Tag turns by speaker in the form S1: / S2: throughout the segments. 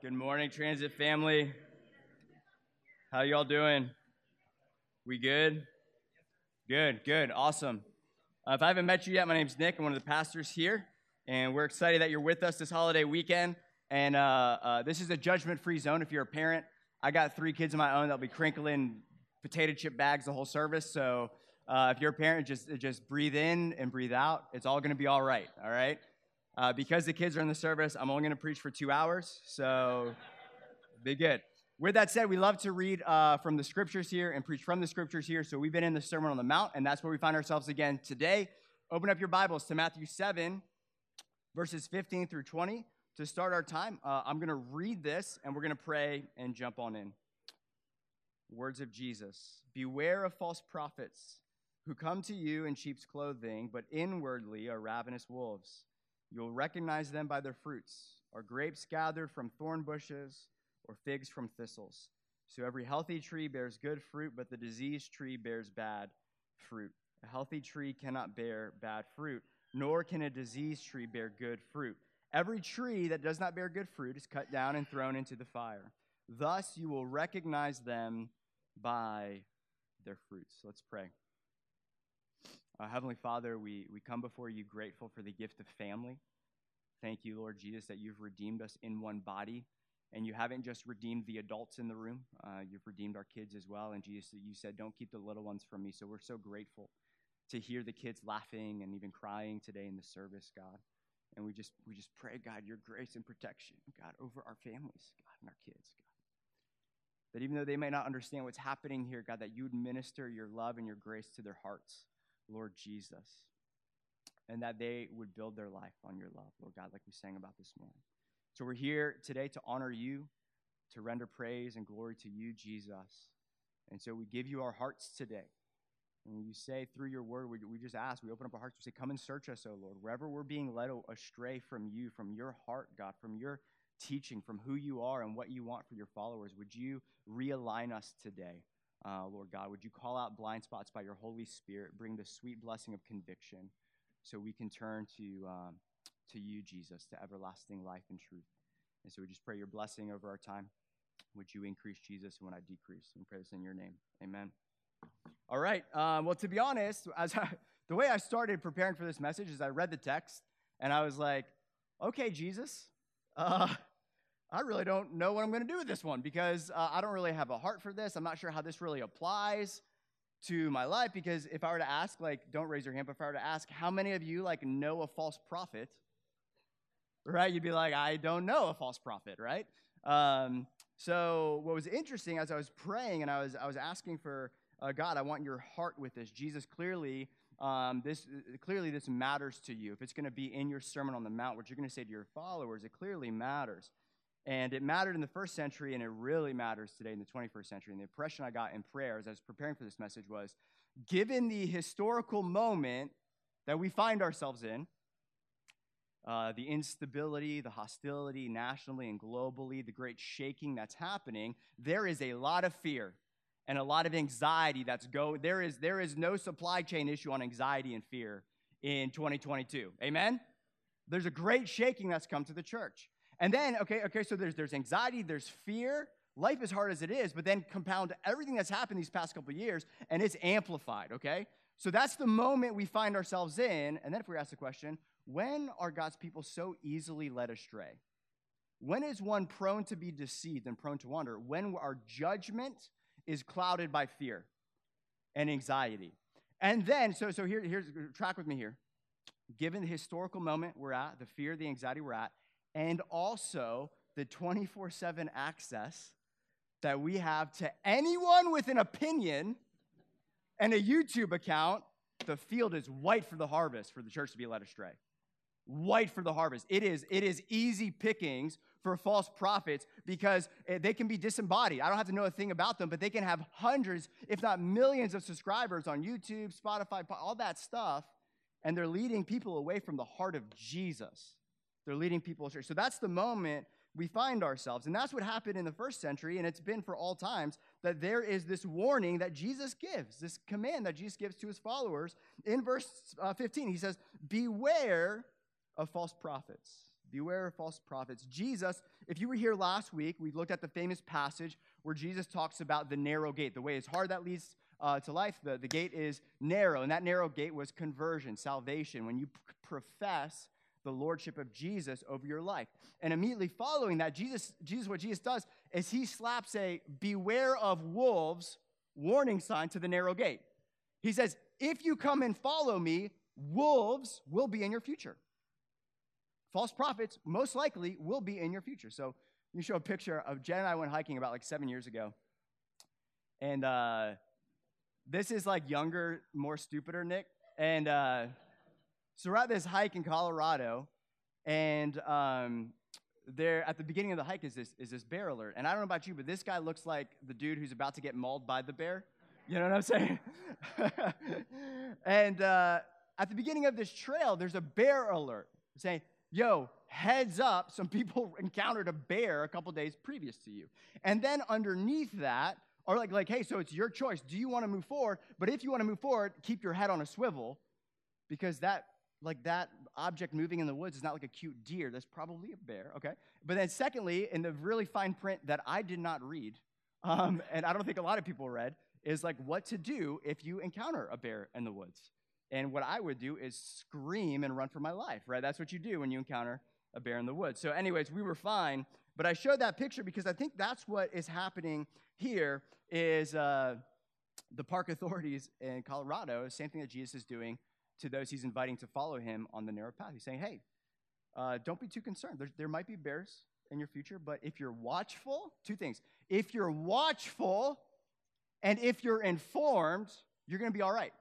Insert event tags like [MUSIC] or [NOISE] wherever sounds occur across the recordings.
S1: Good morning, Transit family. How y'all doing? We good? Good, good, awesome. Uh, if I haven't met you yet, my name's Nick. I'm one of the pastors here, and we're excited that you're with us this holiday weekend. And uh, uh, this is a judgment-free zone. If you're a parent, I got three kids of my own that'll be crinkling potato chip bags the whole service. So uh, if you're a parent, just just breathe in and breathe out. It's all going to be all right. All right. Uh, because the kids are in the service, I'm only going to preach for two hours, so be good. With that said, we love to read uh, from the scriptures here and preach from the scriptures here. So we've been in the Sermon on the Mount, and that's where we find ourselves again today. Open up your Bibles to Matthew 7, verses 15 through 20. To start our time, uh, I'm going to read this, and we're going to pray and jump on in. Words of Jesus Beware of false prophets who come to you in sheep's clothing, but inwardly are ravenous wolves. You'll recognize them by their fruits. Are grapes gathered from thorn bushes or figs from thistles? So every healthy tree bears good fruit, but the diseased tree bears bad fruit. A healthy tree cannot bear bad fruit, nor can a diseased tree bear good fruit. Every tree that does not bear good fruit is cut down and thrown into the fire. Thus you will recognize them by their fruits. Let's pray. Uh, Heavenly Father, we, we come before you grateful for the gift of family. Thank you, Lord Jesus, that you've redeemed us in one body. And you haven't just redeemed the adults in the room, uh, you've redeemed our kids as well. And Jesus, that you said, Don't keep the little ones from me. So we're so grateful to hear the kids laughing and even crying today in the service, God. And we just we just pray, God, your grace and protection, God, over our families, God, and our kids, God. That even though they may not understand what's happening here, God, that you would minister your love and your grace to their hearts. Lord Jesus, and that they would build their life on your love, Lord God, like we sang about this morning. So we're here today to honor you, to render praise and glory to you, Jesus. And so we give you our hearts today. And you say through your word, we, we just ask, we open up our hearts, we say, Come and search us, O Lord. Wherever we're being led astray from you, from your heart, God, from your teaching, from who you are and what you want for your followers, would you realign us today? uh, Lord God. Would you call out blind spots by your Holy Spirit, bring the sweet blessing of conviction so we can turn to, um, to you, Jesus, to everlasting life and truth. And so we just pray your blessing over our time. Would you increase Jesus and when I decrease? And pray this in your name. Amen. All right. Um, well, to be honest, as I, [LAUGHS] the way I started preparing for this message is I read the text and I was like, okay, Jesus, uh, I really don't know what I'm going to do with this one because uh, I don't really have a heart for this. I'm not sure how this really applies to my life because if I were to ask, like, don't raise your hand, but if I were to ask, how many of you, like, know a false prophet, right? You'd be like, I don't know a false prophet, right? Um, so what was interesting as I was praying and I was, I was asking for, uh, God, I want your heart with this. Jesus, clearly, um, this clearly this matters to you. If it's going to be in your Sermon on the Mount, what you're going to say to your followers, it clearly matters. And it mattered in the first century, and it really matters today in the 21st century. And the impression I got in prayer as I was preparing for this message was given the historical moment that we find ourselves in, uh, the instability, the hostility nationally and globally, the great shaking that's happening, there is a lot of fear and a lot of anxiety that's go there is there is no supply chain issue on anxiety and fear in 2022 amen? There's a great shaking that's come to the church and then, okay, okay, so there's, there's anxiety, there's fear. Life is hard as it is, but then compound everything that's happened these past couple years, and it's amplified, okay? So that's the moment we find ourselves in. And then if we ask the question, when are God's people so easily led astray? When is one prone to be deceived and prone to wander? When our judgment is clouded by fear and anxiety. And then, so, so here, here's, track with me here. Given the historical moment we're at, the fear, the anxiety we're at, and also the 24 7 access that we have to anyone with an opinion and a YouTube account, the field is white for the harvest for the church to be led astray. White for the harvest. It is, it is easy pickings for false prophets because eh, they can be disembodied. I don't have to know a thing about them, but they can have hundreds, if not millions, of subscribers on YouTube, Spotify, all that stuff, and they're leading people away from the heart of Jesus. They're leading people astray. So that's the moment we find ourselves. And that's what happened in the first century, and it's been for all times that there is this warning that Jesus gives, this command that Jesus gives to his followers. In verse uh, 15, he says, Beware of false prophets. Beware of false prophets. Jesus, if you were here last week, we looked at the famous passage where Jesus talks about the narrow gate. The way is hard that leads uh, to life. The, the gate is narrow, and that narrow gate was conversion, salvation. When you profess the lordship of Jesus over your life. And immediately following that, Jesus, Jesus, what Jesus does is he slaps a beware of wolves warning sign to the narrow gate. He says, if you come and follow me, wolves will be in your future. False prophets, most likely, will be in your future. So you show a picture of Jen and I went hiking about like seven years ago. And uh, this is like younger, more stupider Nick. And uh, so we're at this hike in Colorado. And um, there at the beginning of the hike is this, is this bear alert. And I don't know about you, but this guy looks like the dude who's about to get mauled by the bear. You know what I'm saying? [LAUGHS] and uh, at the beginning of this trail, there's a bear alert saying, yo, heads up, some people [LAUGHS] encountered a bear a couple days previous to you. And then underneath that, or like, like, hey, so it's your choice. Do you want to move forward? But if you want to move forward, keep your head on a swivel because that, like that object moving in the woods is not like a cute deer. That's probably a bear, okay? But then secondly, in the really fine print that I did not read, um, and I don't think a lot of people read, is like what to do if you encounter a bear in the woods. And what I would do is scream and run for my life, right? That's what you do when you encounter a bear in the woods. So, anyways, we were fine. But I showed that picture because I think that's what is happening here is uh, the park authorities in Colorado, same thing that Jesus is doing to those he's inviting to follow him on the narrow path. He's saying, hey, uh, don't be too concerned. There, there might be bears in your future, but if you're watchful, two things. If you're watchful and if you're informed, you're going to be all right.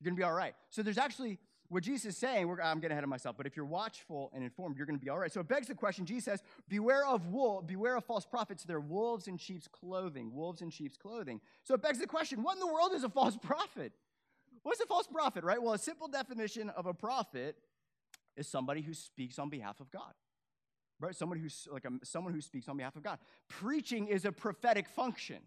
S1: You're going to be all right. So there's actually what Jesus is saying, I'm getting ahead of myself, but if you're watchful and informed, you're going to be all right. So it begs the question Jesus says, Beware of wool, beware of false prophets. They're wolves in sheep's clothing. Wolves in sheep's clothing. So it begs the question what in the world is a false [LAUGHS] prophet? What's a false prophet, right? Well, a simple definition of a prophet is somebody who speaks on behalf of God. Right? Someone who's like a, someone who speaks on behalf of God. Preaching is a prophetic function.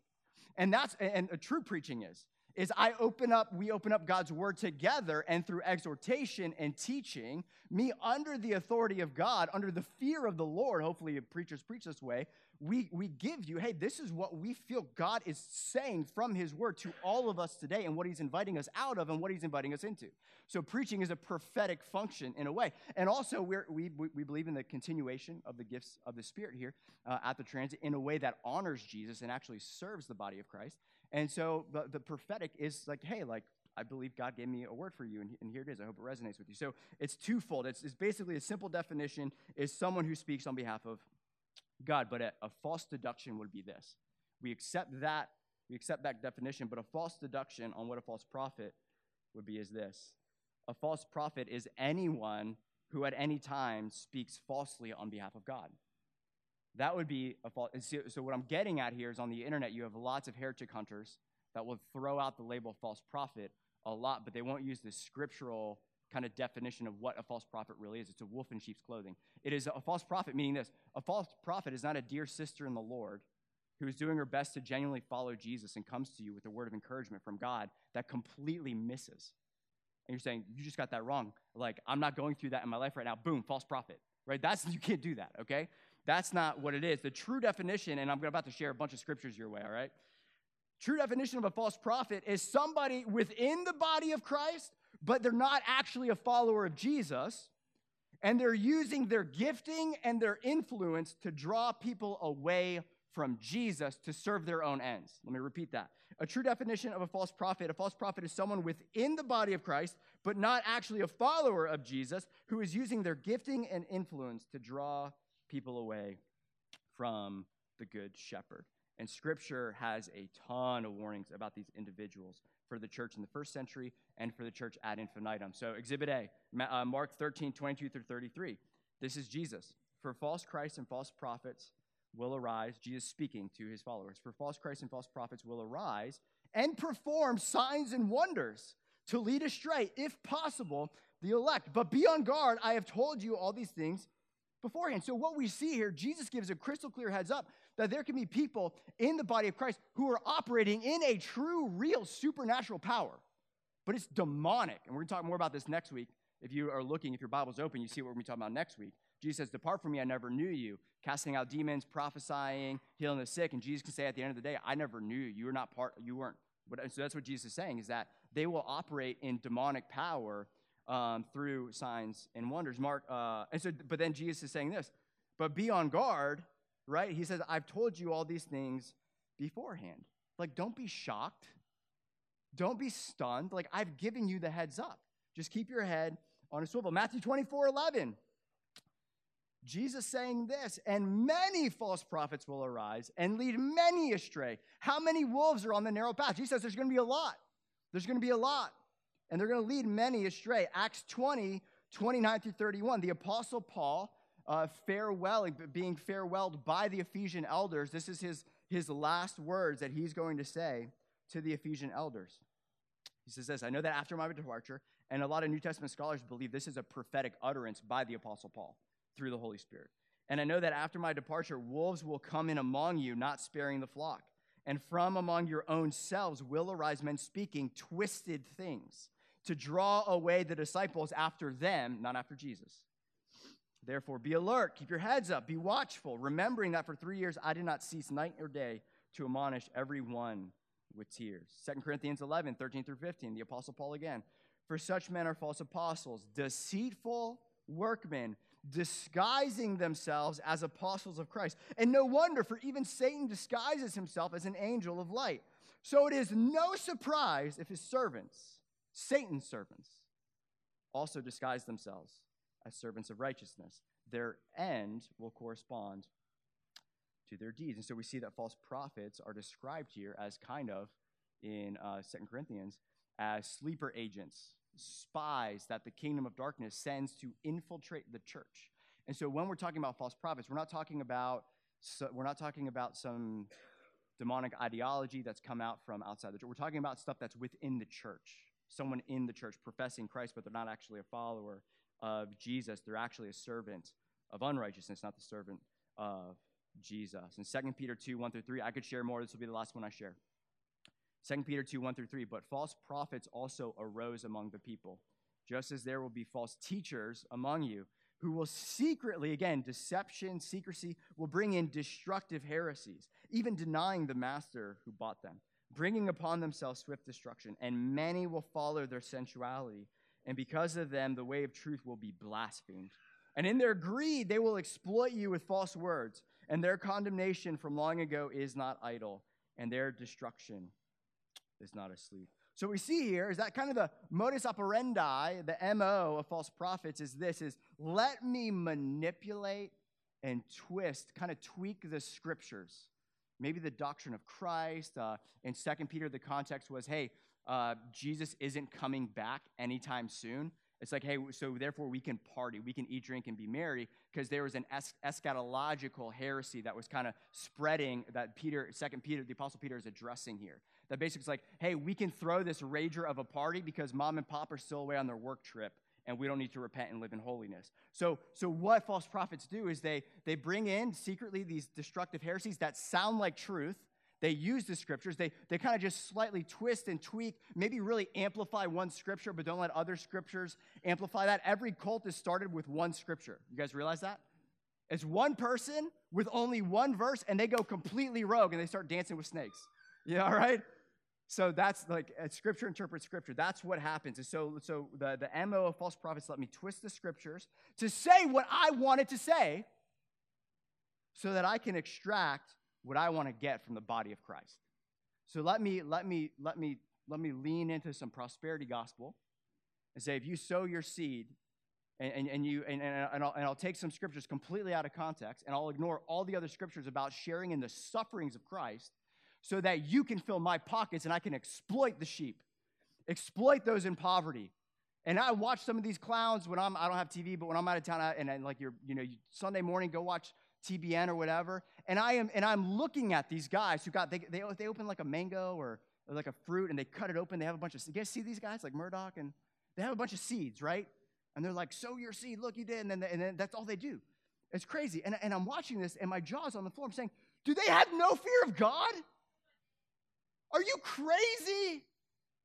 S1: And that's and a true preaching is is I open up, we open up God's word together, and through exhortation and teaching, me under the authority of God, under the fear of the Lord, hopefully preachers preach this way, we, we give you, hey, this is what we feel God is saying from his word to all of us today, and what he's inviting us out of and what he's inviting us into. So preaching is a prophetic function in a way. And also, we're, we, we believe in the continuation of the gifts of the Spirit here uh, at the transit in a way that honors Jesus and actually serves the body of Christ. And so the, the prophetic is like, hey, like, I believe God gave me a word for you, and, and here it is. I hope it resonates with you. So it's twofold. It's, it's basically a simple definition is someone who speaks on behalf of God, but a, a false deduction would be this. We accept that, we accept that definition, but a false deduction on what a false prophet would be is this. A false prophet is anyone who at any time speaks falsely on behalf of God. That would be a false. So, what I'm getting at here is on the internet, you have lots of heretic hunters that will throw out the label false prophet a lot, but they won't use the scriptural kind of definition of what a false prophet really is. It's a wolf in sheep's clothing. It is a false prophet, meaning this a false prophet is not a dear sister in the Lord who is doing her best to genuinely follow Jesus and comes to you with a word of encouragement from God that completely misses. And you're saying, you just got that wrong. Like, I'm not going through that in my life right now. Boom, false prophet, right? That's, you can't do that, okay? That's not what it is. The true definition, and I'm about to share a bunch of scriptures your way, all right? True definition of a false prophet is somebody within the body of Christ, but they're not actually a follower of Jesus, and they're using their gifting and their influence to draw people away from Jesus to serve their own ends. Let me repeat that. A true definition of a false prophet a false prophet is someone within the body of Christ, but not actually a follower of Jesus, who is using their gifting and influence to draw people away from the good shepherd. And scripture has a ton of warnings about these individuals for the church in the first century and for the church ad infinitum. So, Exhibit A, uh, Mark 13, 22 through 33. This is Jesus. For false Christs and false prophets will arise, Jesus speaking to his followers. For false Christs and false prophets will arise and perform signs and wonders to lead astray, if possible, the elect. But be on guard. I have told you all these things beforehand. So, what we see here, Jesus gives a crystal clear heads up that there can be people in the body of Christ who are operating in a true, real supernatural power, but it's demonic. And we're going to talk more about this next week. If you are looking, if your Bible's open, you see what we're going to be talking about next week. Jesus says, Depart from me, I never knew you. Casting out demons, prophesying, healing the sick. And Jesus can say at the end of the day, I never knew you. You were not part, you weren't. So that's what Jesus is saying, is that they will operate in demonic power um, through signs and wonders. Mark, uh, and so, but then Jesus is saying this, but be on guard, right? He says, I've told you all these things beforehand. Like, don't be shocked. Don't be stunned. Like, I've given you the heads up. Just keep your head on a swivel. Matthew 24 11. Jesus saying this, and many false prophets will arise and lead many astray. How many wolves are on the narrow path? Jesus says there's going to be a lot. There's going to be a lot. And they're going to lead many astray. Acts 20, 29 through 31. The Apostle Paul, uh, being farewelled by the Ephesian elders. This is his, his last words that he's going to say to the Ephesian elders. He says this I know that after my departure, and a lot of New Testament scholars believe this is a prophetic utterance by the Apostle Paul through the Holy Spirit. And I know that after my departure, wolves will come in among you, not sparing the flock. And from among your own selves will arise men speaking twisted things to draw away the disciples after them, not after Jesus. Therefore, be alert, keep your heads up, be watchful, remembering that for three years I did not cease night or day to admonish everyone with tears. 2 Corinthians 11, 13 through 15, the Apostle Paul again. For such men are false apostles, deceitful workmen, disguising themselves as apostles of Christ. And no wonder, for even Satan disguises himself as an angel of light. So it is no surprise if his servants, Satan's servants, also disguise themselves as servants of righteousness. Their end will correspond to their deeds. And so we see that false prophets are described here as kind of in uh, Second Corinthians as sleeper agents, spies that the kingdom of darkness sends to infiltrate the church. And so when we're talking about false prophets, we're not talking about so we're not talking about some demonic ideology that's come out from outside the church. We're talking about stuff that's within the church. Someone in the church professing Christ, but they're not actually a follower of Jesus. They're actually a servant of unrighteousness, not the servant of Jesus. In 2 Peter 2, 1 through 3, I could share more. This will be the last one I share. 2 Peter 2, 1 through 3. But false prophets also arose among the people, just as there will be false teachers among you who will secretly, again, deception, secrecy, will bring in destructive heresies, even denying the master who bought them, bringing upon themselves swift destruction. And many will follow their sensuality. And because of them, the way of truth will be blasphemed. And in their greed, they will exploit you with false words. And their condemnation from long ago is not idle, and their destruction is not asleep. So we see here is that kind of the modus operandi, the MO of false prophets is this is let me manipulate and twist, kind of tweak the scriptures. Maybe the doctrine of Christ. Uh, in Second Peter, the context was, hey, uh, Jesus isn't coming back anytime soon. It's like, hey, so therefore we can party, we can eat, drink, and be merry, because there was an es- eschatological heresy that was kind of spreading that Peter, Second Peter, the Apostle Peter is addressing here. That basically is like, hey, we can throw this rager of a party because mom and pop are still away on their work trip, and we don't need to repent and live in holiness. So, so what false prophets do is they they bring in secretly these destructive heresies that sound like truth they use the scriptures. They, they kind of just slightly twist and tweak, maybe really amplify one scripture, but don't let other scriptures amplify that. Every cult is started with one scripture. You guys realize that? It's one person with only one verse, and they go completely rogue and they start dancing with snakes. [LAUGHS] Yeah, all right? So that's like uh, scripture interprets scripture. That's what happens. And so, so the, the MO of false prophets let me twist the scriptures to say what I wanted to say so that I can extract what I want to get from the body of Christ. So let me let me let me let me lean into some prosperity gospel and say if you sow your seed and, and, and you and, and, I'll, and I'll take some scriptures completely out of context and I'll ignore all the other scriptures about sharing in the sufferings of Christ so that you can fill my pockets and I can exploit the sheep, exploit those in poverty. And I watch some of these clowns when I'm I don't have TV, but when I'm out of town and, and like you're you know Sunday morning go watch TBN or whatever, and I am and I'm looking at these guys who got they they, they open like a mango or, or like a fruit and they cut it open. They have a bunch of you guys see these guys like Murdock and they have a bunch of seeds, right? And they're like, sow your seed. Look, you did, and then they, and then that's all they do. It's crazy. And, and I'm watching this, and my jaw's on the floor. I'm saying, do they have no fear of God? Are you crazy?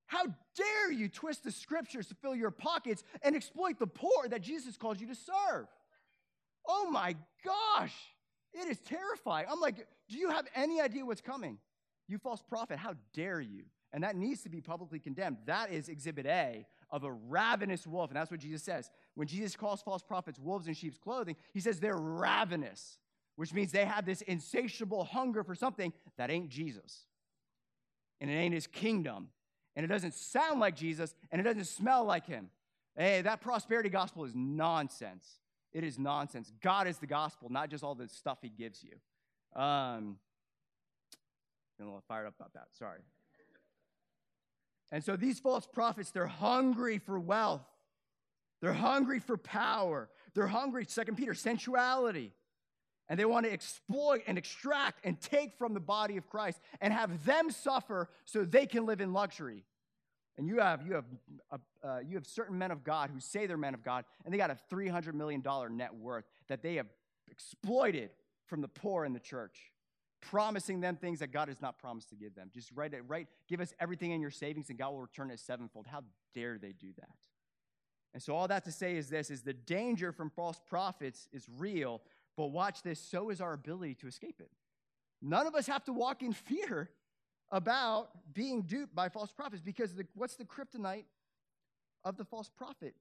S1: How dare you twist the scriptures to fill your pockets and exploit the poor that Jesus calls you to serve? Oh my gosh, it is terrifying. I'm like, do you have any idea what's coming? You false prophet, how dare you? And that needs to be publicly condemned. That is exhibit A of a ravenous wolf. And that's what Jesus says. When Jesus calls false prophets wolves in sheep's clothing, he says they're ravenous, which means they have this insatiable hunger for something that ain't Jesus. And it ain't his kingdom. And it doesn't sound like Jesus, and it doesn't smell like him. Hey, that prosperity gospel is nonsense. It is nonsense. God is the gospel, not just all the stuff he gives you. Um, I'm a little fired up about that. Sorry. And so these false prophets, they're hungry for wealth. They're hungry for power. They're hungry, Second Peter, sensuality. And they want to exploit and extract and take from the body of Christ and have them suffer so they can live in luxury. And you have, you have, uh, uh, you have certain men of God who say they're men of God, and they got a $300 million net worth that they have exploited from the poor in the church, promising them things that God has not promised to give them. Just write it, right? Give us everything in your savings, and God will return it sevenfold. How dare they do that? And so all that to say is this is the danger from false prophets is real, but watch this, so is our ability to escape it. None of us have to walk in fear about being duped by false prophets because the, what's the kryptonite of the false prophet?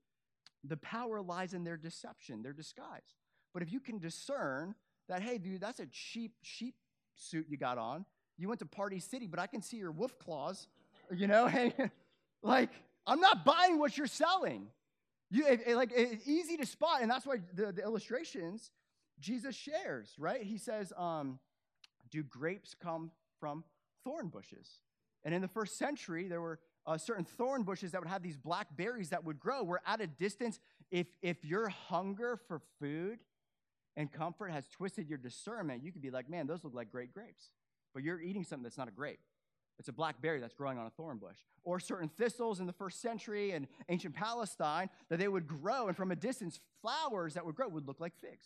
S1: The power lies in their deception, their disguise. But if you can discern that, hey, dude, that's a cheap sheep suit you got on. You went to Party City, but I can see your wolf claws, you know? [LAUGHS] like, I'm not buying what you're selling. You, it, it, like, it's easy to spot, and that's why the, the illustrations Jesus shares, right? He says, um, Do grapes come from thorn bushes. And in the first century, there were uh, certain thorn bushes that would have these black berries that would grow. Where at a distance, if, if your hunger for food and comfort has twisted your discernment, you could be like, man, those look like great grapes. But you're eating something that's not a grape. It's a blackberry that's growing on a thorn bush. Or certain thistles in the first century in ancient Palestine that they would grow, and from a distance, flowers that would grow would look like figs.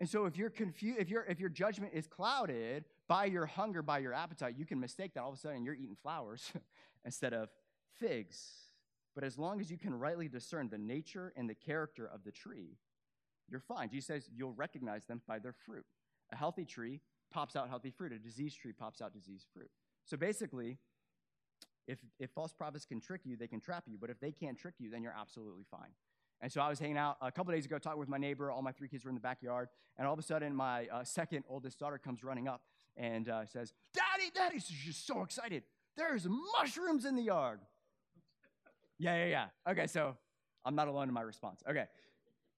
S1: And so if you're confused, if, you if your judgment is clouded by your hunger, by your appetite, you can mistake that all of a sudden you're eating flowers [LAUGHS] instead of figs. But as long as you can rightly discern the nature and the character of the tree, you're fine. Jesus says you'll recognize them by their fruit. A healthy tree pops out healthy fruit, a diseased tree pops out diseased fruit. So basically, if, if false prophets can trick you, they can trap you. But if they can't trick you, then you're absolutely fine. And so I was hanging out a couple days ago, talking with my neighbor. All my three kids were in the backyard. And all of a sudden, my uh, second oldest daughter comes running up and uh, says, Daddy, Daddy. She's just so excited. There's mushrooms in the yard. yeah, yeah, yeah. Okay, so I'm not alone in my response. Okay.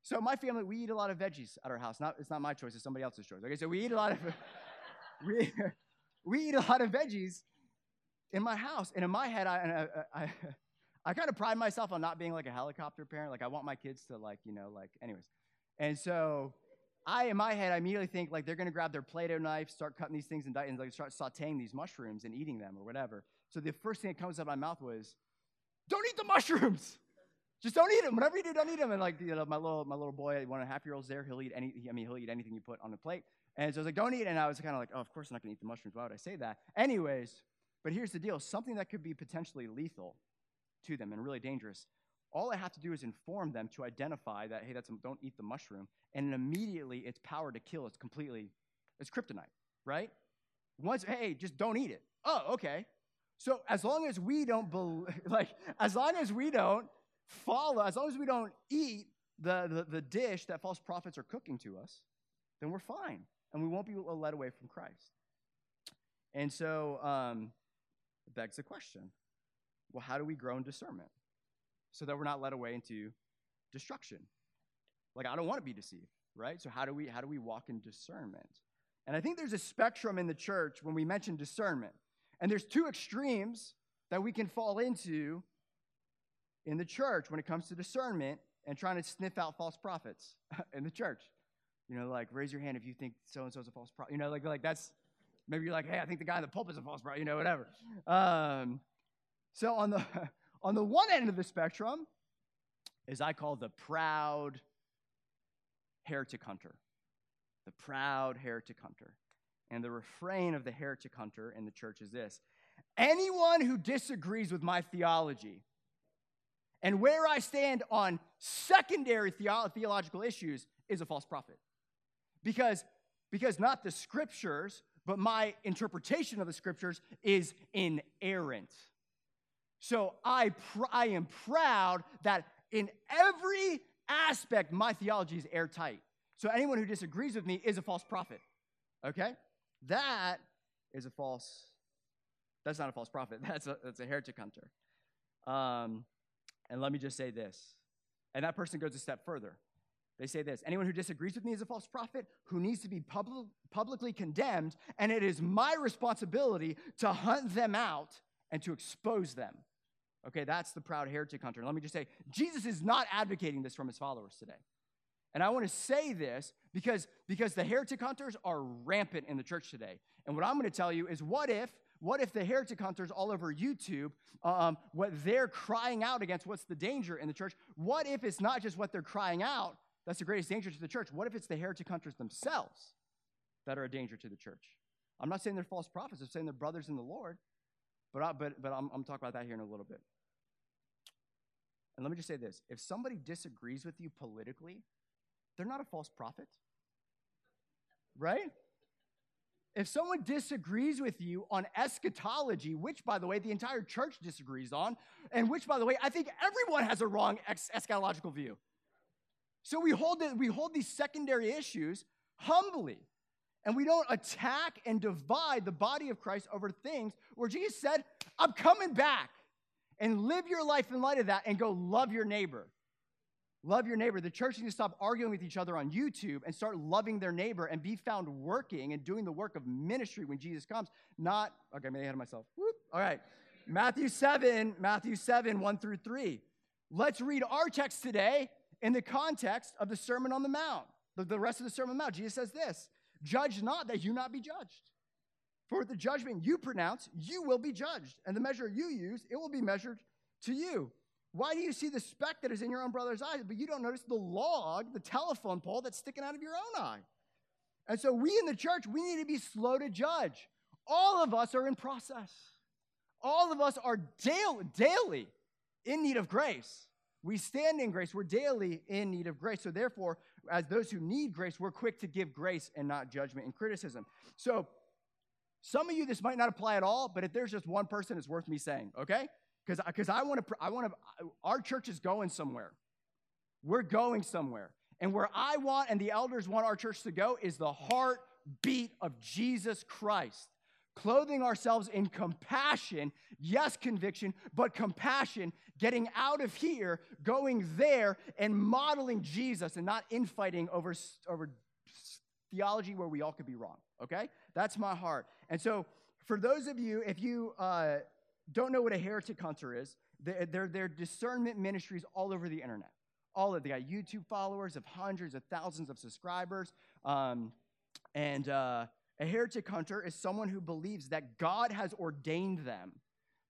S1: So my family, we eat a lot of veggies at our house. Not, it's not my choice, it's somebody else's choice. Okay, so we eat a lot of [LAUGHS] we, we eat a lot of veggies in my house. And in my head, I, I, I I kind of pride myself on not being like a helicopter parent. Like I want my kids to like, you know, like anyways. And so I, in my head, I immediately think like they're gonna grab their Play-Doh knife, start cutting these things and, and like start sauteing these mushrooms and eating them or whatever. So the first thing that comes out of my mouth was, "Don't eat the mushrooms. [LAUGHS] Just don't eat them. Whatever you do, don't eat them." And like you know, my little my little boy, one and a half year old's there. He'll eat any. I mean, he'll eat anything you put on the plate. And so I was like, "Don't eat." And I was kind of like, "Oh, of course I'm not gonna eat the mushrooms. Why would I say that?" Anyways, but here's the deal: something that could be potentially lethal to them and really dangerous. All I have to do is inform them to identify that, hey, that's don't eat the mushroom, and immediately its power to kill is completely, it's kryptonite, right? Once, hey, just don't eat it. Oh, okay. So as long as we don't believe, [LAUGHS] like, as long as we don't follow, as long as we don't eat the, the, the dish that false prophets are cooking to us, then we're fine, and we won't be led away from Christ. And so um, it begs the question well, how do we grow in discernment so that we're not led away into destruction? Like, I don't want to be deceived, right? So how do we how do we walk in discernment? And I think there's a spectrum in the church when we mention discernment. And there's two extremes that we can fall into in the church when it comes to discernment and trying to sniff out false prophets [LAUGHS] in the church. You know, like raise your hand if you think so and so is a false prophet. You know, like like that's maybe you're like, hey, I think the guy in the pulpit is a false prophet. You know, whatever. Um, so on the [LAUGHS] on the one end of the spectrum is I call the proud heretic hunter. The proud heretic hunter. And the refrain of the heretic hunter in the church is this anyone who disagrees with my theology and where I stand on secondary theo- theological issues is a false prophet. because because not the scriptures, but my interpretation of the scriptures is inerrant. So I, pr- I am proud that in every aspect, my theology is airtight. So anyone who disagrees with me is a false prophet. Okay? That is a false, that's not a false prophet. [LAUGHS] That's a, that's a heretic hunter. Um, and let me just say this. And that person goes a step further. They say this anyone who disagrees with me is a false prophet who needs to be pub- publicly condemned, and it is my responsibility to hunt them out and to expose them. Okay, that's the proud heretic hunter. Let me just say, Jesus is not advocating this from his followers today. And I want to say this because, because the heretic hunters are rampant in the church today. And what I'm going to tell you is what if, what if the heretic hunters all over YouTube, um, what they're crying out against, what's the danger in the church? What if it's not just what they're crying out that's the greatest danger to the church? What if it's the heretic hunters themselves that are a danger to the church? I'm not saying they're false prophets, I'm saying they're brothers in the Lord, but, I, but, but I'm, I'm talking about that here in a little bit. And let me just say this if somebody disagrees with you politically, they're not a false prophet. Right? If someone disagrees with you on eschatology, which, by the way, the entire church disagrees on, and which, by the way, I think everyone has a wrong eschatological view. So we hold, it, we hold these secondary issues humbly, and we don't attack and divide the body of Christ over things where Jesus said, I'm coming back. And live your life in light of that and go love your neighbor. Love your neighbor. The church needs to stop arguing with each other on YouTube and start loving their neighbor and be found working and doing the work of ministry when Jesus comes. Not, okay, I'm ahead of myself. Whoop. All right. Matthew 7, Matthew 7, 1 through 3. Let's read our text today in the context of the Sermon on the Mount. The, the rest of the Sermon on the Mount. Jesus says this Judge not that you not be judged. For the judgment you pronounce, you will be judged. And the measure you use, it will be measured to you. Why do you see the speck that is in your own brother's eye, but you don't notice the log, the telephone pole that's sticking out of your own eye? And so we in the church, we need to be slow to judge. All of us are in process. All of us are daily, daily in need of grace. We stand in grace. We're daily in need of grace. So, therefore, as those who need grace, we're quick to give grace and not judgment and criticism. So, some of you, this might not apply at all, but if there's just one person, it's worth me saying, okay? Because because I want to, I want to, our church is going somewhere. We're going somewhere. And where I want and the elders want our church to go is the heartbeat of Jesus Christ. Clothing ourselves in compassion, yes, conviction, but compassion, getting out of here, going there, and modeling Jesus and not infighting over, over theology where we all could be wrong, okay? That's my heart. And so, for those of you, if you uh, don't know what a heretic hunter is, they're, they're discernment ministries all over the internet. All of they got YouTube followers of hundreds of thousands of subscribers. Um, and uh, a heretic hunter is someone who believes that God has ordained them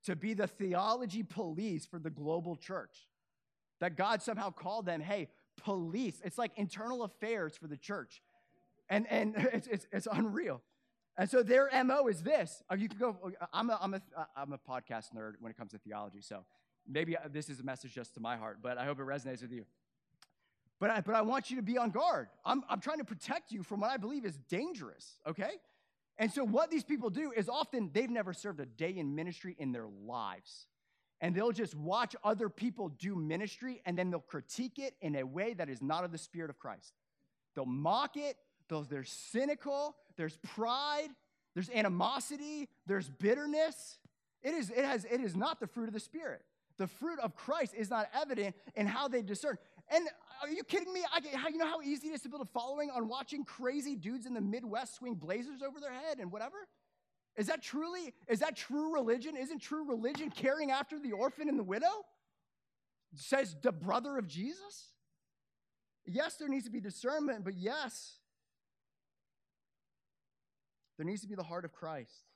S1: to be the theology police for the global church. That God somehow called them, hey, police. It's like internal affairs for the church. And, and [LAUGHS] it's, it's, it's unreal. And so their MO is this. Uh, you can go, uh, I'm a, I'm, a, uh, I'm a podcast nerd when it comes to theology, so maybe this is a message just to my heart, but I hope it resonates with you. But I, but I want you to be on guard. I'm, I'm trying to protect you from what I believe is dangerous, okay? And so what these people do is often they've never served a day in ministry in their lives. And they'll just watch other people do ministry and then they'll critique it in a way that is not of the Spirit of Christ. They'll mock it, they'll, they're cynical, there's pride, there's animosity, there's bitterness. It is, it, has, it is not the fruit of the Spirit. The fruit of Christ is not evident in how they discern. And are you kidding me? I, you know how easy it is to build a following on watching crazy dudes in the Midwest swing blazers over their head and whatever? Is that truly, is that true religion? Isn't true religion caring after the orphan and the widow? Says the brother of Jesus? Yes, there needs to be discernment, but yes, there needs to be the heart of Christ.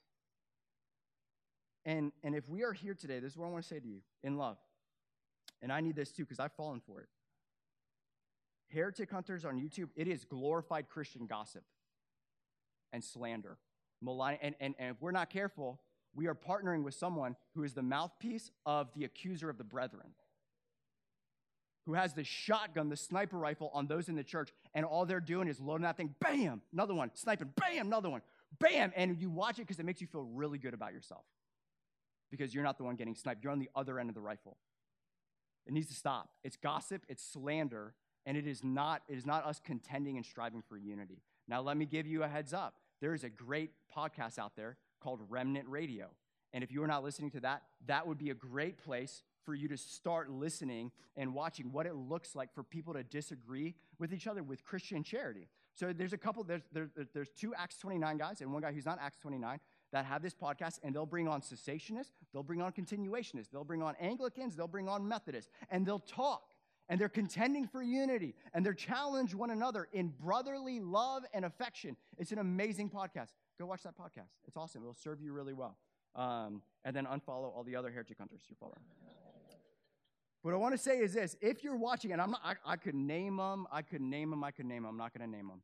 S1: And, and if we are here today, this is what I want to say to you in love. And I need this too because I've fallen for it. Heretic Hunters on YouTube, it is glorified Christian gossip and slander. Malign- and, and, and if we're not careful, we are partnering with someone who is the mouthpiece of the accuser of the brethren, who has the shotgun, the sniper rifle on those in the church, and all they're doing is loading that thing, bam, another one, sniping, bam, another one, bam, and you watch it because it makes you feel really good about yourself because you're not the one getting sniped. You're on the other end of the rifle. It needs to stop. It's gossip, it's slander, and it is not, it is not us contending and striving for unity. Now, let me give you a heads up. There is a great podcast out there called Remnant Radio. And if you are not listening to that, that would be a great place for you to start listening and watching what it looks like for people to disagree with each other with Christian charity. So there's a couple, there's, there, there's two Acts 29 guys and one guy who's not Acts 29 that have this podcast, and they'll bring on cessationists, they'll bring on continuationists, they'll bring on Anglicans, they'll bring on Methodists, and they'll talk. And they're contending for unity, and they're challenge one another in brotherly love and affection. It's an amazing podcast. Go watch that podcast. It's awesome. It'll serve you really well. Um, and then unfollow all the other heretic hunters you're following. What I want to say is this: if you're watching, and I'm not, I, I could name them, I could name them, I could name them. I'm not going to name them.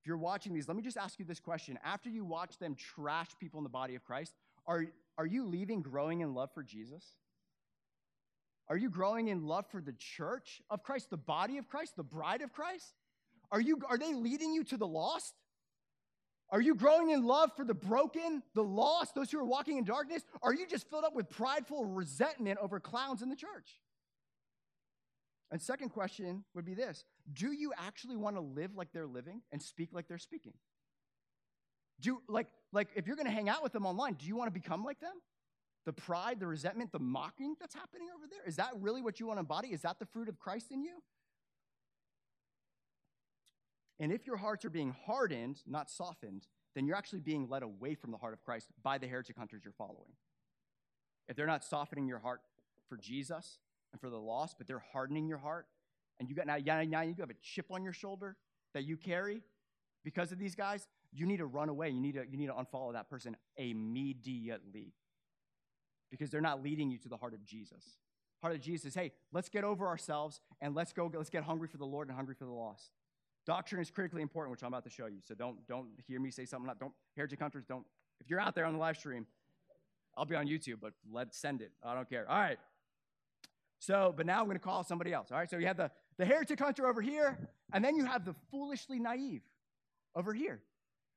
S1: If you're watching these, let me just ask you this question. After you watch them trash people in the body of Christ, are, are you leaving growing in love for Jesus? Are you growing in love for the church of Christ, the body of Christ, the bride of Christ? Are, you, are they leading you to the lost? Are you growing in love for the broken, the lost, those who are walking in darkness? Are you just filled up with prideful resentment over clowns in the church? And second question would be this Do you actually want to live like they're living and speak like they're speaking? Do like like if you're going to hang out with them online, do you want to become like them? The pride, the resentment, the mocking that's happening over there? Is that really what you want to embody? Is that the fruit of Christ in you? And if your hearts are being hardened, not softened, then you're actually being led away from the heart of Christ by the heretic hunters you're following. If they're not softening your heart for Jesus, and for the lost, but they're hardening your heart. And you got now, now you have a chip on your shoulder that you carry because of these guys. You need to run away. You need to, you need to unfollow that person immediately because they're not leading you to the heart of Jesus. Heart of Jesus is, hey, let's get over ourselves and let's go, let's get hungry for the Lord and hungry for the lost. Doctrine is critically important, which I'm about to show you. So don't don't hear me say something. Don't heretic hunters. Don't. If you're out there on the live stream, I'll be on YouTube, but let's send it. I don't care. All right. So, but now I'm going to call somebody else. All right. So you have the, the heretic hunter over here, and then you have the foolishly naive over here.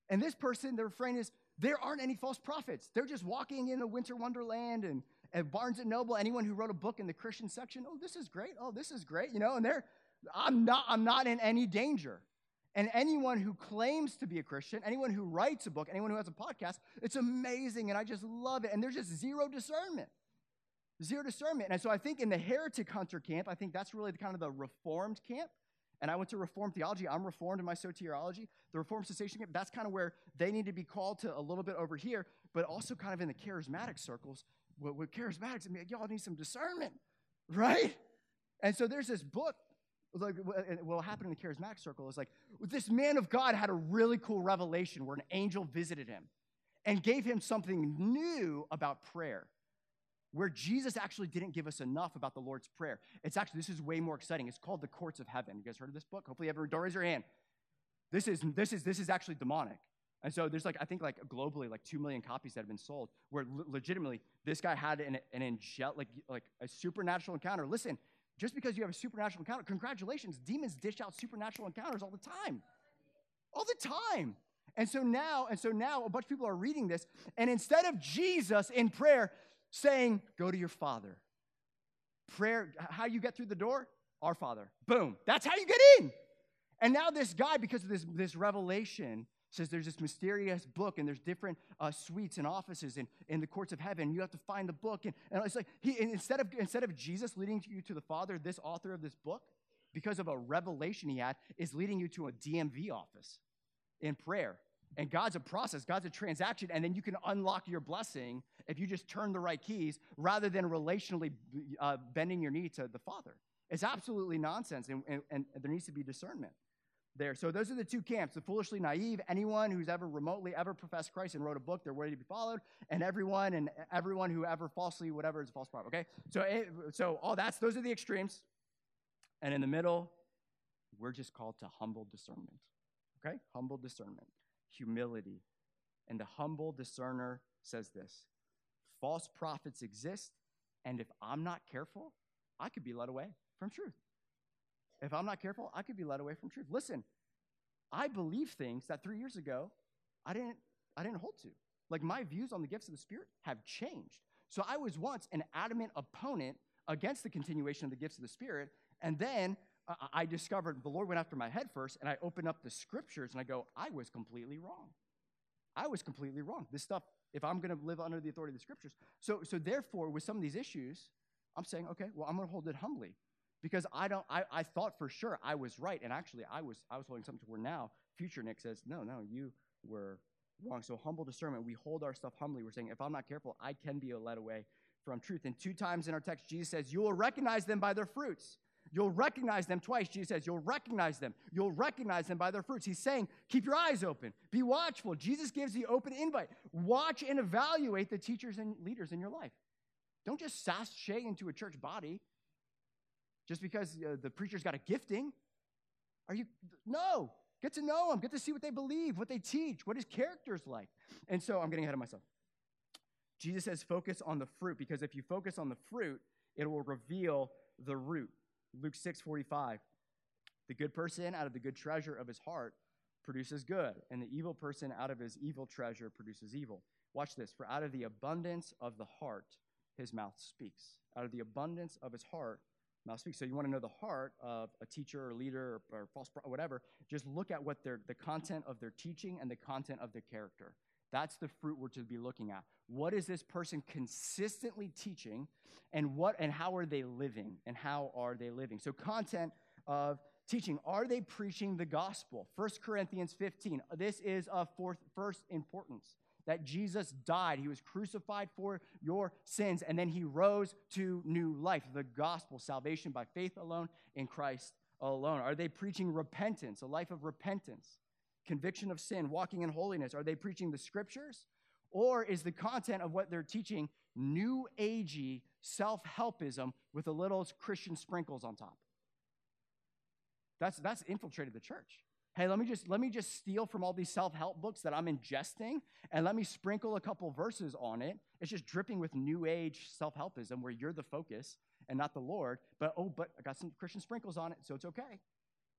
S1: And this person, their refrain is, there aren't any false prophets. They're just walking in a winter wonderland and at Barnes and Noble, anyone who wrote a book in the Christian section, oh, this is great. Oh, this is great. You know, and they're, I'm not, I'm not in any danger. And anyone who claims to be a Christian, anyone who writes a book, anyone who has a podcast, it's amazing and I just love it. And there's just zero discernment. Zero discernment. And so I think in the heretic hunter camp, I think that's really the, kind of the reformed camp. And I went to Reformed theology. I'm Reformed in my soteriology. The Reformed cessation camp, that's kind of where they need to be called to a little bit over here, but also kind of in the charismatic circles. With, with charismatics, I mean, y'all need some discernment, right? And so there's this book. Like, what will happen in the charismatic circle is like this man of God had a really cool revelation where an angel visited him and gave him something new about prayer where Jesus actually didn't give us enough about the Lord's Prayer. It's actually, this is way more exciting. It's called The Courts of Heaven. You guys heard of this book? Hopefully, everyone, don't raise your hand. This is, this is, this is actually demonic. And so there's like, I think like globally, like 2 million copies that have been sold where legitimately this guy had an, an angel, like, like a supernatural encounter. Listen, just because you have a supernatural encounter, congratulations, demons dish out supernatural encounters all the time. All the time. And so now, and so now a bunch of people are reading this, and instead of Jesus in prayer saying, Go to your Father. Prayer, how you get through the door? Our Father. Boom. That's how you get in. And now this guy, because of this, this revelation, says there's this mysterious book and there's different uh, suites and offices in, in the courts of heaven. You have to find the book. And, and it's like, he, instead, of, instead of Jesus leading you to the Father, this author of this book, because of a revelation he had, is leading you to a DMV office in prayer. And God's a process, God's a transaction, and then you can unlock your blessing if you just turn the right keys rather than relationally uh, bending your knee to the Father. It's absolutely nonsense, and, and, and there needs to be discernment there. So those are the two camps the foolishly naive, anyone who's ever remotely ever professed Christ and wrote a book, they're worthy to be followed, and everyone and everyone who ever falsely, whatever, is a false prophet. Okay? So, eh, so all that's those are the extremes. And in the middle, we're just called to humble discernment. Okay? Humble discernment humility. And the humble discerner says this false prophets exist, and if I'm not careful, I could be led away from truth. if I'm not careful, I could be led away from truth. Listen, I believe things that three years ago I didn't, I didn't hold to. Like my views on the gifts of the Spirit have changed. So I was once an adamant opponent against the continuation of the gifts of the Spirit. And then I discovered the Lord went after my head first, and I opened up the scriptures and I go, I was completely wrong. I was completely wrong. This stuff, if I'm going to live under the authority of the scriptures. So, so therefore, with some of these issues, I'm saying, okay, well, I'm going to hold it humbly because I don't. I, I thought for sure I was right, and actually, I was I was holding something to where now future Nick says, no, no, you were wrong. So humble discernment, we hold our stuff humbly. We're saying, if I'm not careful, I can be led away from truth. And two times in our text, Jesus says, you will recognize them by their fruits. You'll recognize them twice. Jesus says, You'll recognize them. You'll recognize them by their fruits. He's saying, Keep your eyes open. Be watchful. Jesus gives the open invite. Watch and evaluate the teachers and leaders in your life. Don't just sashay into a church body just because uh, the preacher's got a gifting. Are you? No. Get to know them. Get to see what they believe, what they teach, what his character's like. And so I'm getting ahead of myself. Jesus says, focus on the fruit, because if you focus on the fruit, it will reveal the root. Luke 6 45. The good person out of the good treasure of his heart produces good, and the evil person out of his evil treasure produces evil. Watch this. For out of the abundance of the heart, his mouth speaks. Out of the abundance of his heart, mouth speaks. So you want to know the heart of a teacher or leader or, or false or whatever. Just look at what their the content of their teaching and the content of their character. That's the fruit we're to be looking at. What is this person consistently teaching, and what and how are they living, and how are they living? So content of teaching. Are they preaching the gospel? 1 Corinthians 15. This is of first importance that Jesus died. He was crucified for your sins, and then he rose to new life. The gospel, salvation by faith alone, in Christ alone. Are they preaching repentance, a life of repentance, conviction of sin, walking in holiness? Are they preaching the scriptures? Or is the content of what they're teaching new agey self helpism with a little Christian sprinkles on top? That's, that's infiltrated the church hey let me just let me just steal from all these self-help books that i'm ingesting and let me sprinkle a couple verses on it it's just dripping with new age self-helpism where you're the focus and not the lord but oh but i got some christian sprinkles on it so it's okay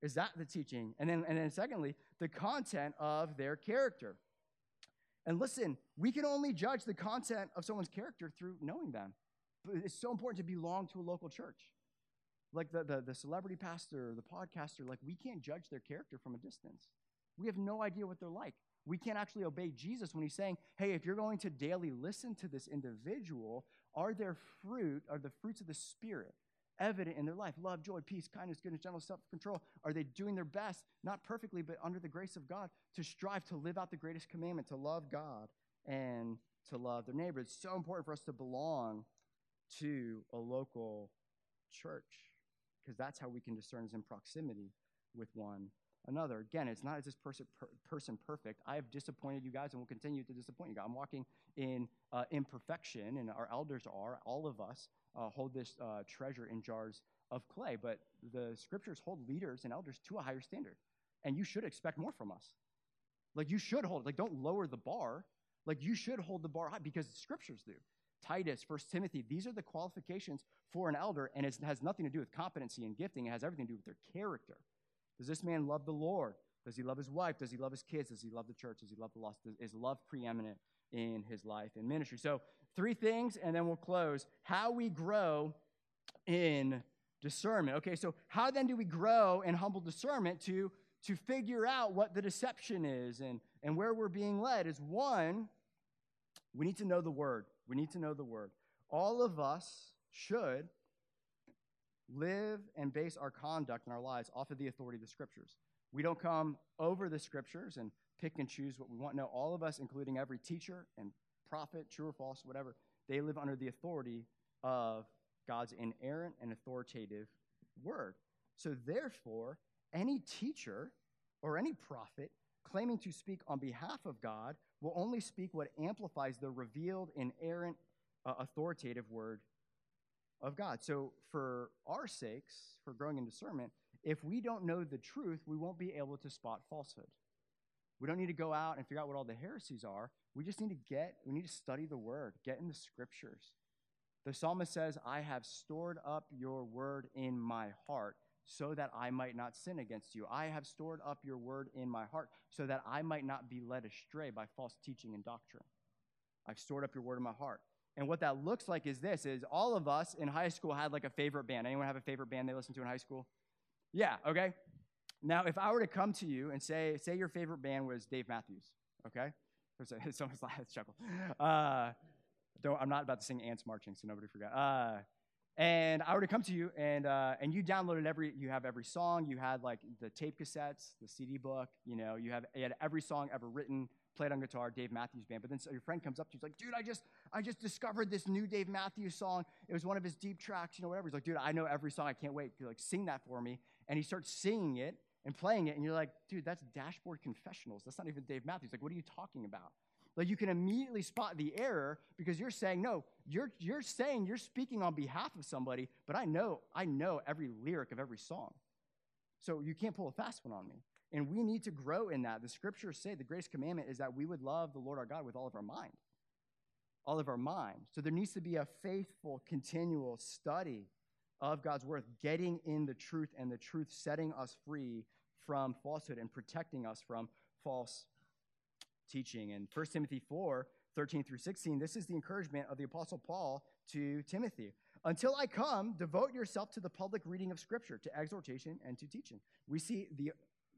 S1: is that the teaching and then and then secondly the content of their character and listen we can only judge the content of someone's character through knowing them but it's so important to belong to a local church like the, the, the celebrity pastor, the podcaster, like we can't judge their character from a distance. We have no idea what they're like. We can't actually obey Jesus when he's saying, hey, if you're going to daily listen to this individual, are their fruit, are the fruits of the Spirit evident in their life? Love, joy, peace, kindness, goodness, gentleness, self control. Are they doing their best, not perfectly, but under the grace of God, to strive to live out the greatest commandment, to love God and to love their neighbor? It's so important for us to belong to a local church because that's how we can discern is in proximity with one another. Again, it's not as this person, per, person perfect. I have disappointed you guys and will continue to disappoint you guys. I'm walking in uh, imperfection, and our elders are. All of us uh, hold this uh, treasure in jars of clay, but the scriptures hold leaders and elders to a higher standard, and you should expect more from us. Like you should hold, like don't lower the bar. Like you should hold the bar high because the scriptures do. Titus, First Timothy, these are the qualifications for an elder, and it has nothing to do with competency and gifting. It has everything to do with their character. Does this man love the Lord? Does he love his wife? Does he love his kids? Does he love the church? Does he love the lost? Is love preeminent in his life and ministry? So, three things, and then we'll close. How we grow in discernment. Okay, so how then do we grow in humble discernment to, to figure out what the deception is and, and where we're being led? Is one, we need to know the word. We need to know the word. All of us should live and base our conduct and our lives off of the authority of the scriptures. We don't come over the scriptures and pick and choose what we want. No, all of us, including every teacher and prophet, true or false, whatever, they live under the authority of God's inerrant and authoritative word. So, therefore, any teacher or any prophet claiming to speak on behalf of God will only speak what amplifies the revealed, inerrant, uh, authoritative word of God. So, for our sakes, for growing in discernment, if we don't know the truth, we won't be able to spot falsehood. We don't need to go out and figure out what all the heresies are. We just need to get, we need to study the word, get in the scriptures. The psalmist says, I have stored up your word in my heart so that I might not sin against you. I have stored up your word in my heart so that I might not be led astray by false teaching and doctrine. I've stored up your word in my heart. And what that looks like is this is all of us in high school had like a favorite band. Anyone have a favorite band they listened to in high school? Yeah, okay. Now, if I were to come to you and say, say your favorite band was Dave Matthews, okay? [LAUGHS] Like a chuckle. Uh, don't, I'm not about to sing ants marching, so nobody forget. Uh, and I were to come to you and uh, and you downloaded every you have every song. You had like the tape cassettes the CD book you know you have you had every song ever written played on guitar Dave Matthews band. But then so your friend comes up to you he's like dude I just I just discovered this new Dave Matthews song. It was one of his deep tracks you know whatever. He's like dude I know every song. I can't wait. To like sing that for me? And he starts singing it and playing it and you're like dude that's Dashboard Confessionals that's not even Dave Matthews like what are you talking about like you can immediately spot the error because you're saying, no, you're, you're saying you're speaking on behalf of somebody, but I know, I know every lyric of every song. So you can't pull a fast one on me. And we need to grow in that. The scriptures say the greatest commandment is that we would love the Lord our God with all of our mind. All of our mind. So there needs to be a faithful, continual study of God's word, getting in the truth and the truth setting us free from falsehood and protecting us from false teaching. And 1 Timothy 4 13 through 16, this is the encouragement of the Apostle Paul to Timothy. Until I come, devote yourself to the public reading of Scripture, to exhortation, and to teaching. We see the,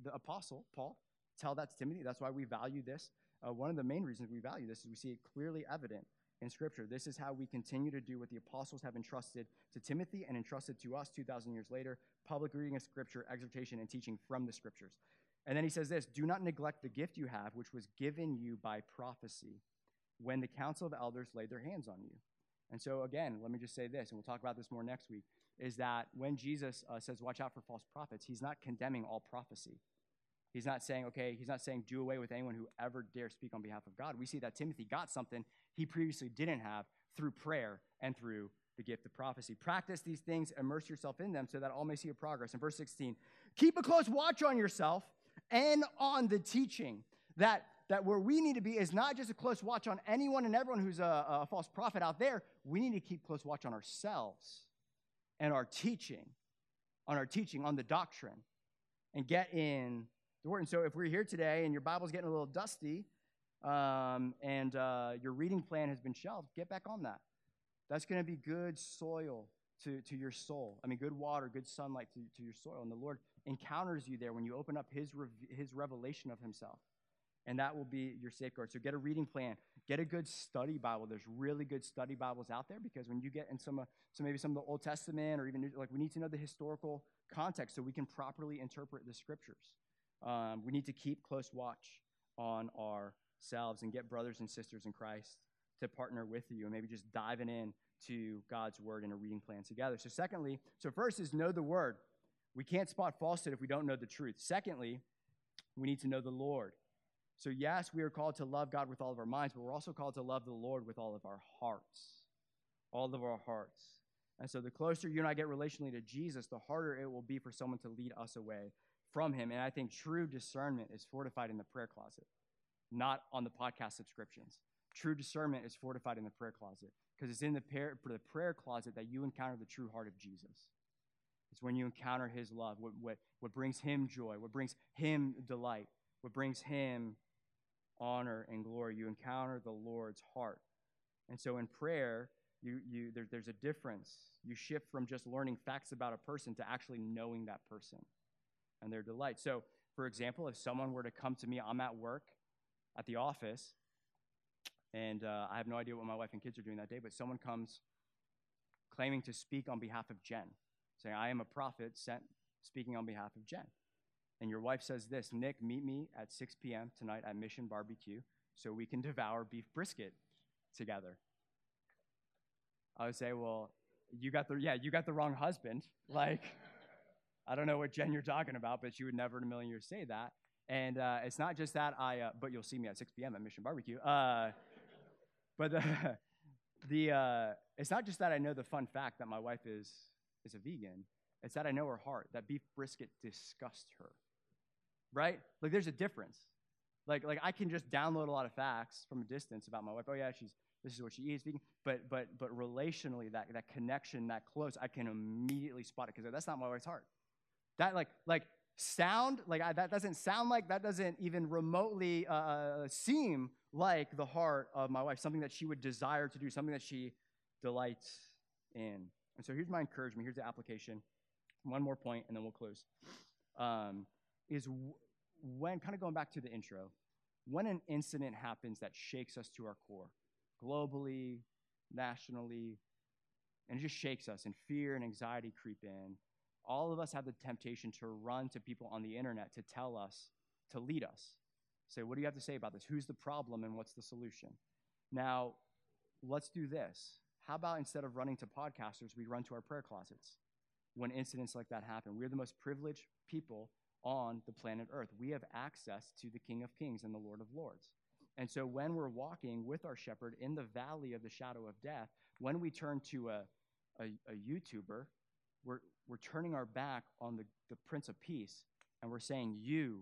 S1: the Apostle Paul tell that to Timothy. That's why we value this. Uh, one of the main reasons we value this is we see it clearly evident in Scripture. This is how we continue to do what the apostles have entrusted to Timothy and entrusted to us 2,000 years later public reading of Scripture, exhortation, and teaching from the Scriptures. And then he says this Do not neglect the gift you have, which was given you by prophecy when the council of elders laid their hands on you. And so, again, let me just say this, and we'll talk about this more next week is that when Jesus uh, says, Watch out for false prophets, he's not condemning all prophecy. He's not saying, okay, he's not saying do away with anyone who ever dare speak on behalf of God. We see that Timothy got something he previously didn't have through prayer and through the gift of prophecy. Practice these things, immerse yourself in them so that all may see your progress. In verse 16, keep a close watch on yourself and on the teaching. That, that where we need to be is not just a close watch on anyone and everyone who's a, a false prophet out there. We need to keep close watch on ourselves and our teaching, on our teaching, on the doctrine, and get in. So if we're here today and your Bible's getting a little dusty um, and uh, your reading plan has been shelved, get back on that. That's going to be good soil to, to your soul. I mean, good water, good sunlight to, to your soil. And the Lord encounters you there when you open up his, his revelation of himself. And that will be your safeguard. So get a reading plan. Get a good study Bible. There's really good study Bibles out there because when you get in some, uh, so maybe some of the Old Testament or even like we need to know the historical context so we can properly interpret the scriptures. Um, we need to keep close watch on ourselves and get brothers and sisters in Christ to partner with you and maybe just diving in to God's word in a reading plan together. So, secondly, so first is know the word. We can't spot falsehood if we don't know the truth. Secondly, we need to know the Lord. So, yes, we are called to love God with all of our minds, but we're also called to love the Lord with all of our hearts. All of our hearts. And so, the closer you and I get relationally to Jesus, the harder it will be for someone to lead us away from Him. And I think true discernment is fortified in the prayer closet, not on the podcast subscriptions. True discernment is fortified in the prayer closet because it's in the prayer, the prayer closet that you encounter the true heart of Jesus. It's when you encounter his love, what, what, what brings him joy, what brings him delight, what brings him honor and glory. You encounter the Lord's heart. And so in prayer, you, you, there, there's a difference. You shift from just learning facts about a person to actually knowing that person and their delight. So, for example, if someone were to come to me, I'm at work at the office, and uh, I have no idea what my wife and kids are doing that day, but someone comes claiming to speak on behalf of Jen saying, I am a prophet sent speaking on behalf of Jen. And your wife says this Nick, meet me at 6 p.m. tonight at Mission Barbecue so we can devour beef brisket together. I would say, well, you got the yeah, you got the wrong husband. Like, I don't know what Jen you're talking about, but she would never in a million years say that. And uh, it's not just that I, uh, but you'll see me at 6 p.m. at Mission Barbecue. Uh, but the, [LAUGHS] the uh, it's not just that I know the fun fact that my wife is is a vegan. It's that I know her heart, that beef brisket disgusts her. Right? Like there's a difference. Like, like I can just download a lot of facts from a distance about my wife. Oh yeah, she's this is what she eats, vegan. But but but relationally, that that connection, that close, I can immediately spot it because that's not my wife's heart. That like like sound like I, that doesn't sound like that doesn't even remotely uh, uh, seem like the heart of my wife. Something that she would desire to do. Something that she delights in. And so here's my encouragement. Here's the application. One more point, and then we'll close. Um, is when kind of going back to the intro, when an incident happens that shakes us to our core, globally, nationally, and it just shakes us, and fear and anxiety creep in. All of us have the temptation to run to people on the internet to tell us, to lead us. Say, what do you have to say about this? Who's the problem and what's the solution? Now, let's do this. How about instead of running to podcasters, we run to our prayer closets when incidents like that happen? We're the most privileged people on the planet Earth. We have access to the King of Kings and the Lord of Lords. And so when we're walking with our shepherd in the valley of the shadow of death, when we turn to a, a, a YouTuber, we're, we're turning our back on the, the Prince of Peace and we're saying, You,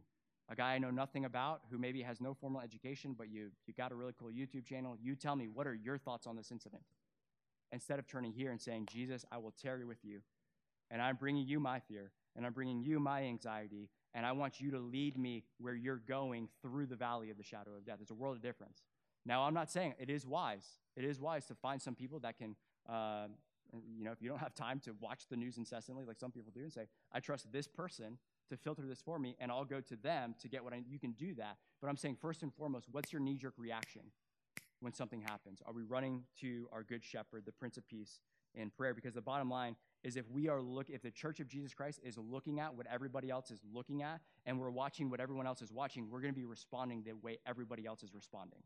S1: a guy I know nothing about who maybe has no formal education, but you, you got a really cool YouTube channel, you tell me, what are your thoughts on this incident? Instead of turning here and saying, Jesus, I will tarry with you, and I'm bringing you my fear, and I'm bringing you my anxiety, and I want you to lead me where you're going through the valley of the shadow of death. It's a world of difference. Now, I'm not saying it is wise. It is wise to find some people that can, uh, you know, if you don't have time to watch the news incessantly, like some people do, and say, I trust this person to filter this for me, and I'll go to them to get what I, you can do that. But I'm saying, first and foremost, what's your knee jerk reaction when something happens? Are we running to our good shepherd, the Prince of Peace, in prayer? Because the bottom line is if we are look if the church of Jesus Christ is looking at what everybody else is looking at and we're watching what everyone else is watching, we're going to be responding the way everybody else is responding.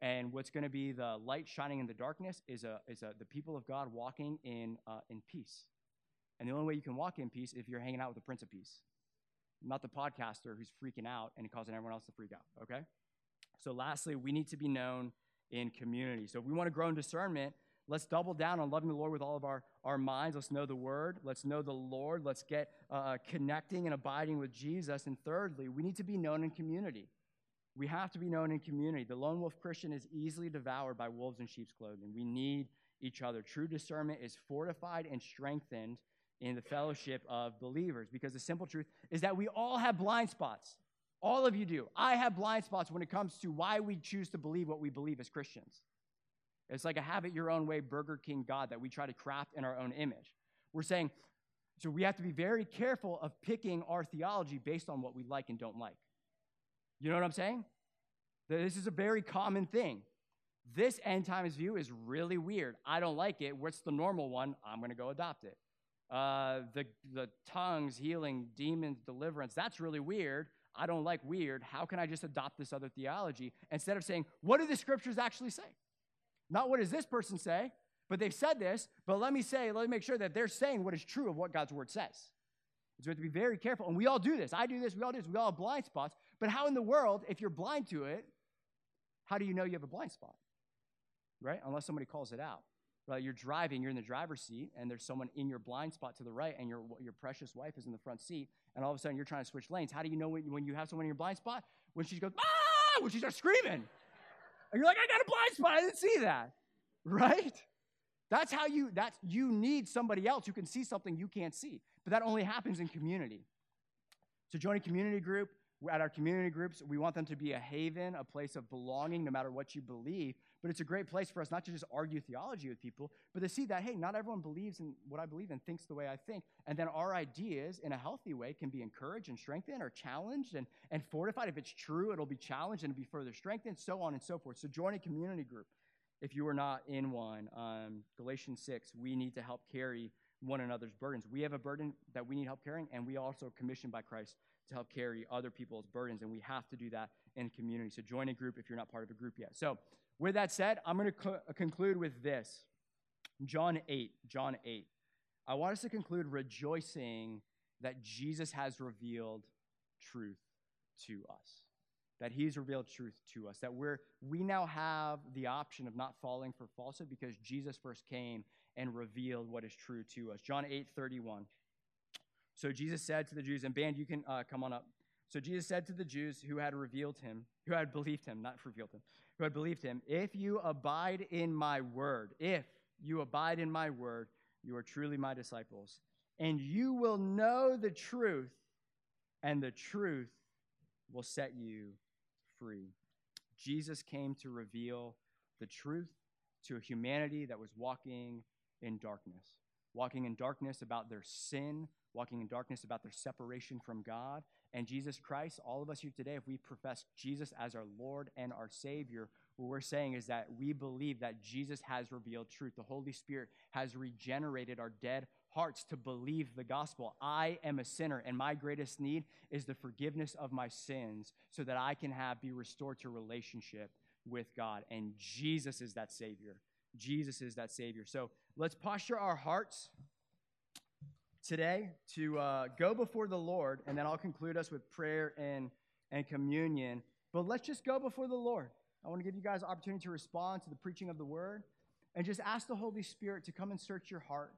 S1: And what's going to be the light shining in the darkness is a is a the people of God walking in uh, in peace. And the only way you can walk in peace if you're hanging out with the Prince of Peace, not the podcaster who's freaking out and causing everyone else to freak out. Okay. So lastly, we need to be known in community. So if we want to grow in discernment, Let's double down on loving the Lord with all of our, our minds. Let's know the Word. Let's know the Lord. Let's get uh, uh, connecting and abiding with Jesus. And thirdly, we need to be known in community. We have to be known in community. The lone wolf Christian is easily devoured by wolves in sheep's clothing. We need each other. True discernment is fortified and strengthened in the fellowship of believers because the simple truth is that we all have blind spots. All of you do. I have blind spots when it comes to why we choose to believe what we believe as Christians. It's like a have it your own way Burger King God that we try to craft in our own image. We're saying, so we have to be very careful of picking our theology based on what we like and don't like. You know what I'm saying? This is a very common thing. This end times view is really weird. I don't like it. What's the normal one? I'm going to go adopt it. Uh, the, the tongues, healing, demons, deliverance, that's really weird. I don't like weird. How can I just adopt this other theology instead of saying, what do the scriptures actually say? Not what does this person say, but they've said this, but let me say, let me make sure that they're saying what is true of what God's word says. So we have to be very careful. And we all do this. I do this. We all do this. We all have blind spots. But how in the world, if you're blind to it, how do you know you have a blind spot? Right? Unless somebody calls it out. Right? You're driving, you're in the driver's seat, and there's someone in your blind spot to the right, and your, your precious wife is in the front seat, and all of a sudden you're trying to switch lanes. How do you know when, when you have someone in your blind spot? When she goes, ah, when she starts screaming. And you're like, I got a blind spot. I didn't see that. Right? That's how you, that's, you need somebody else who can see something you can't see. But that only happens in community. So join a community group. At our community groups, we want them to be a haven, a place of belonging, no matter what you believe. But it's a great place for us not to just argue theology with people, but to see that, hey, not everyone believes in what I believe and thinks the way I think. And then our ideas, in a healthy way, can be encouraged and strengthened or challenged and, and fortified. If it's true, it'll be challenged and be further strengthened, so on and so forth. So join a community group if you are not in one. Um, Galatians 6, we need to help carry one another's burdens. We have a burden that we need help carrying, and we also commissioned by Christ to help carry other people's burdens, and we have to do that in community. So join a group if you're not part of a group yet. So with that said, I'm going to co- conclude with this. John 8, John 8. I want us to conclude rejoicing that Jesus has revealed truth to us. That he's revealed truth to us. That we're we now have the option of not falling for falsehood because Jesus first came and revealed what is true to us. John 8, 31. So Jesus said to the Jews, and band, you can uh, come on up. So Jesus said to the Jews who had revealed him, who had believed him, not revealed him, who had believed him, If you abide in my word, if you abide in my word, you are truly my disciples, and you will know the truth, and the truth will set you free. Jesus came to reveal the truth to a humanity that was walking in darkness, walking in darkness about their sin, walking in darkness about their separation from God. And Jesus Christ, all of us here today, if we profess Jesus as our Lord and our Savior, what we're saying is that we believe that Jesus has revealed truth. The Holy Spirit has regenerated our dead hearts to believe the gospel. I am a sinner, and my greatest need is the forgiveness of my sins so that I can have be restored to relationship with God. And Jesus is that Savior. Jesus is that Savior. So let's posture our hearts today to uh, go before the Lord, and then I'll conclude us with prayer and, and communion. But let's just go before the Lord. I want to give you guys opportunity to respond to the preaching of the word and just ask the Holy Spirit to come and search your heart,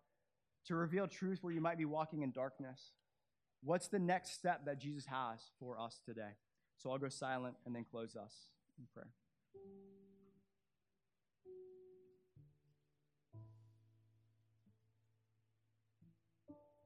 S1: to reveal truth where you might be walking in darkness. What's the next step that Jesus has for us today? So I'll go silent and then close us in prayer.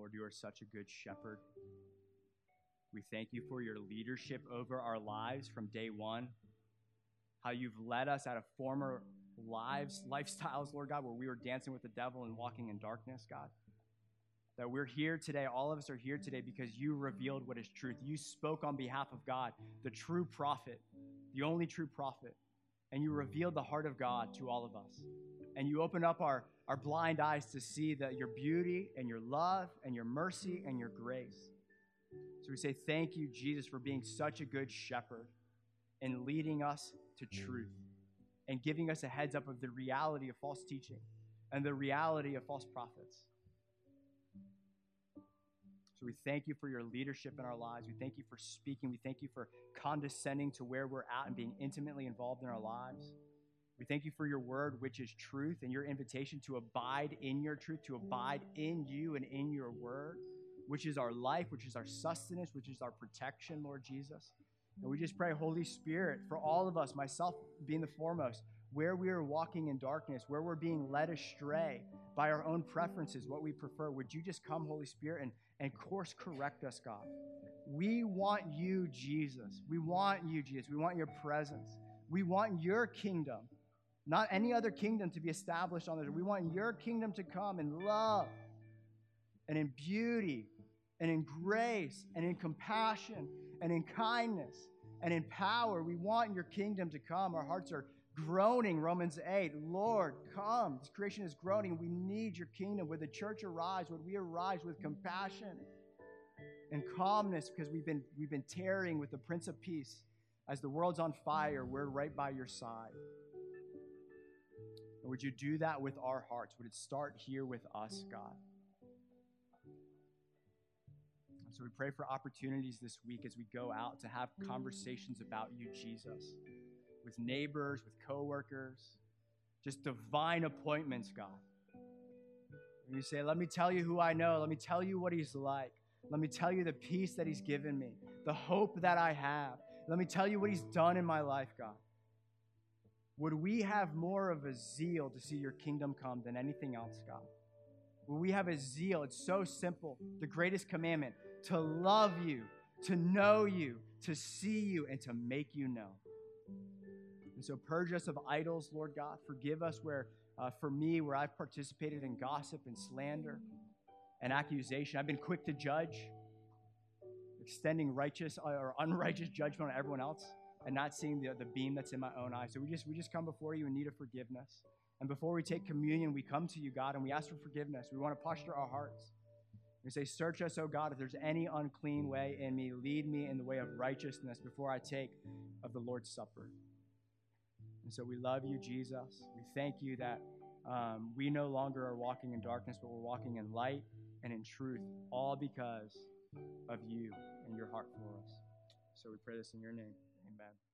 S1: Lord, you are such a good shepherd. We thank you for your leadership over our lives from day one. How you've led us out of former lives, lifestyles, Lord God, where we were dancing with the devil and walking in darkness, God. That we're here today, all of us are here today because you revealed what is truth. You spoke on behalf of God, the true prophet, the only true prophet, and you revealed the heart of God to all of us. And you opened up our, our blind eyes to see that your beauty and your love and your mercy and your grace. So we say, Thank you, Jesus, for being such a good shepherd and leading us to truth and giving us a heads up of the reality of false teaching and the reality of false prophets. So we thank you for your leadership in our lives. We thank you for speaking. We thank you for condescending to where we're at and being intimately involved in our lives. We thank you for your word, which is truth, and your invitation to abide in your truth, to abide in you and in your word, which is our life, which is our sustenance, which is our protection, Lord Jesus. And we just pray, Holy Spirit, for all of us, myself being the foremost, where we are walking in darkness, where we're being led astray by our own preferences, what we prefer, would you just come, Holy Spirit, and, and course correct us, God? We want you, Jesus. We want you, Jesus. We want your presence. We want your kingdom, not any other kingdom to be established on this. We want your kingdom to come in love and in beauty and in grace and in compassion and in kindness and in power. We want your kingdom to come. Our hearts are groaning, Romans 8. Lord, come. This creation is groaning. We need your kingdom. Would the church arise? Would we arise with compassion and calmness because we've been, we've been tearing with the Prince of Peace? As the world's on fire, we're right by your side. Would you do that with our hearts? Would it start here with us, God? So we pray for opportunities this week as we go out to have conversations about you, Jesus, with neighbors, with coworkers, just divine appointments, God. And you say, Let me tell you who I know. Let me tell you what he's like. Let me tell you the peace that he's given me, the hope that I have. Let me tell you what he's done in my life, God. Would we have more of a zeal to see your kingdom come than anything else, God? Would we have a zeal? It's so simple. The greatest commandment to love you, to know you, to see you, and to make you know. And so, purge us of idols, Lord God. Forgive us where, uh, for me, where I've participated in gossip and slander and accusation. I've been quick to judge, extending righteous or unrighteous judgment on everyone else, and not seeing the, the beam that's in my own eye. So we just we just come before you in need of forgiveness. And before we take communion, we come to you, God, and we ask for forgiveness. We want to posture our hearts. We say, Search us, O God, if there's any unclean way in me, lead me in the way of righteousness before I take of the Lord's Supper. And so we love you, Jesus. We thank you that um, we no longer are walking in darkness, but we're walking in light and in truth, all because of you and your heart for us. So we pray this in your name. Amen.